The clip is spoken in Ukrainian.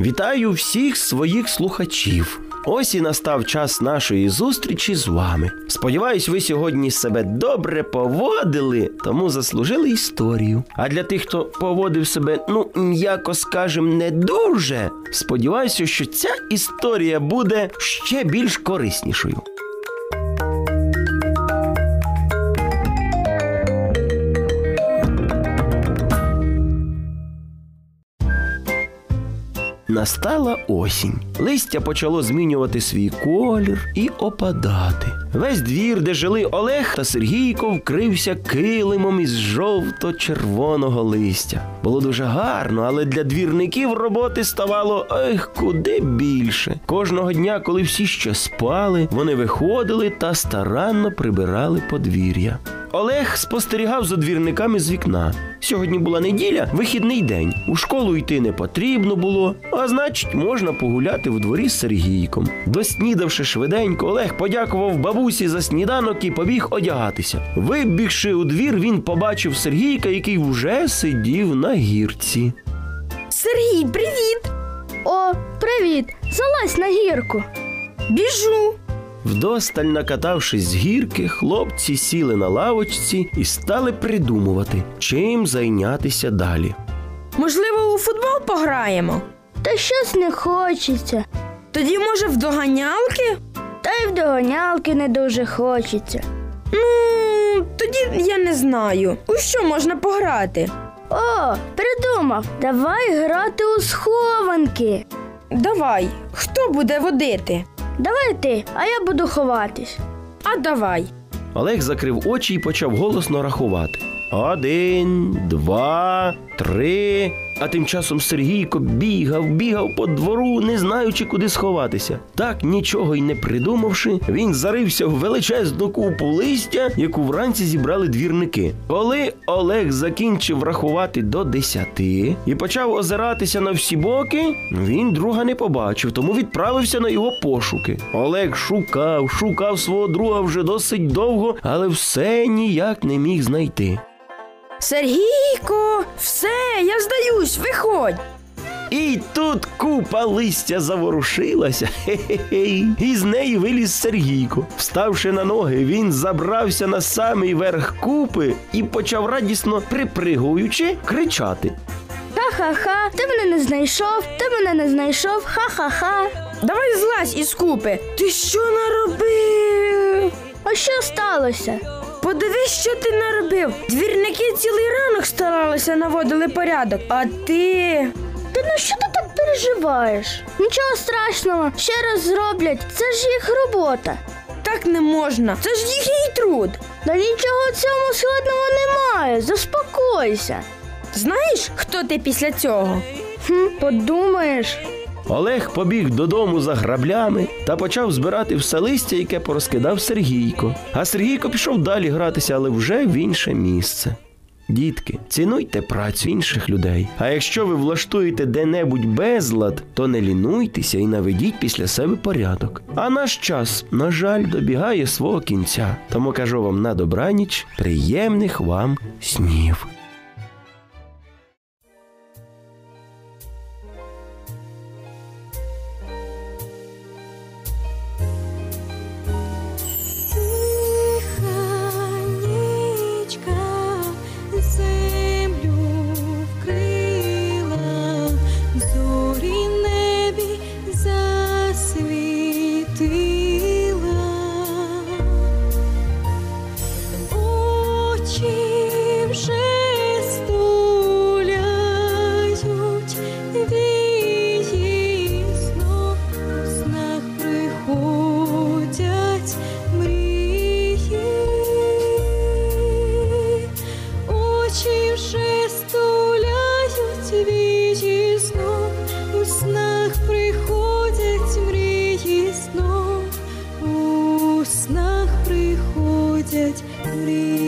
Вітаю всіх своїх слухачів. Ось і настав час нашої зустрічі з вами. Сподіваюсь, ви сьогодні себе добре поводили, тому заслужили історію. А для тих, хто поводив себе, ну м'яко скажем, не дуже. Сподіваюся, що ця історія буде ще більш кориснішою. Настала осінь. Листя почало змінювати свій колір і опадати. Весь двір, де жили Олег та Сергійко, вкрився килимом із жовто-червоного листя. Було дуже гарно, але для двірників роботи ставало ех, куди більше. Кожного дня, коли всі ще спали, вони виходили та старанно прибирали подвір'я. Олег спостерігав за двірниками з вікна. Сьогодні була неділя, вихідний день. У школу йти не потрібно було, а значить, можна погуляти в дворі з Сергійком. Доснідавши швиденько, Олег подякував бабусі за сніданок і побіг одягатися. Вибігши у двір, він побачив Сергійка, який вже сидів на гірці. Сергій, привіт! О, привіт! Залазь на гірку. Біжу. Вдосталь накатавшись з гірки, хлопці сіли на лавочці і стали придумувати, чим зайнятися далі. Можливо, у футбол пограємо. Та щось не хочеться. Тоді, може, в доганялки? Та й в доганялки не дуже хочеться. Ну, тоді я не знаю. У що можна пограти? О, придумав! Давай грати у схованки. Давай, хто буде водити? Давай ти, а я буду ховатись. А давай. Олег закрив очі і почав голосно рахувати. Один, два, три. А тим часом Сергійко бігав, бігав по двору, не знаючи, куди сховатися. Так нічого й не придумавши, він зарився в величезну купу листя, яку вранці зібрали двірники. Коли Олег закінчив рахувати до десяти і почав озиратися на всі боки, він друга не побачив, тому відправився на його пошуки. Олег шукав, шукав свого друга вже досить довго, але все ніяк не міг знайти. Сергійко, все, я здаюсь, виходь. І тут купа листя заворушилася, хе-хе-хе, і з неї виліз Сергійко. Вставши на ноги, він забрався на самий верх купи і почав радісно припригуючи кричати. Ха-ха-ха, ти мене не знайшов, ти мене не знайшов, ха-ха-ха. Давай злазь із купи. Ти що наробив? А що сталося? Подивись, що ти наробив. Двірники цілий ранок старалися наводили порядок, а ти. Та ну що ти так переживаєш? Нічого страшного, ще раз зроблять, це ж їх робота. Так не можна. Це ж їхній труд. Та нічого цьому складного немає, заспокойся. Знаєш, хто ти після цього? Хм, подумаєш. Олег побіг додому за граблями та почав збирати все листя, яке порозкидав Сергійко. А Сергійко пішов далі гратися, але вже в інше місце. Дітки, цінуйте працю інших людей. А якщо ви влаштуєте де-небудь безлад, то не лінуйтеся і наведіть після себе порядок. А наш час, на жаль, добігає свого кінця. Тому кажу вам на добраніч, приємних вам снів. Зорі небі засвітила, очі it leaves.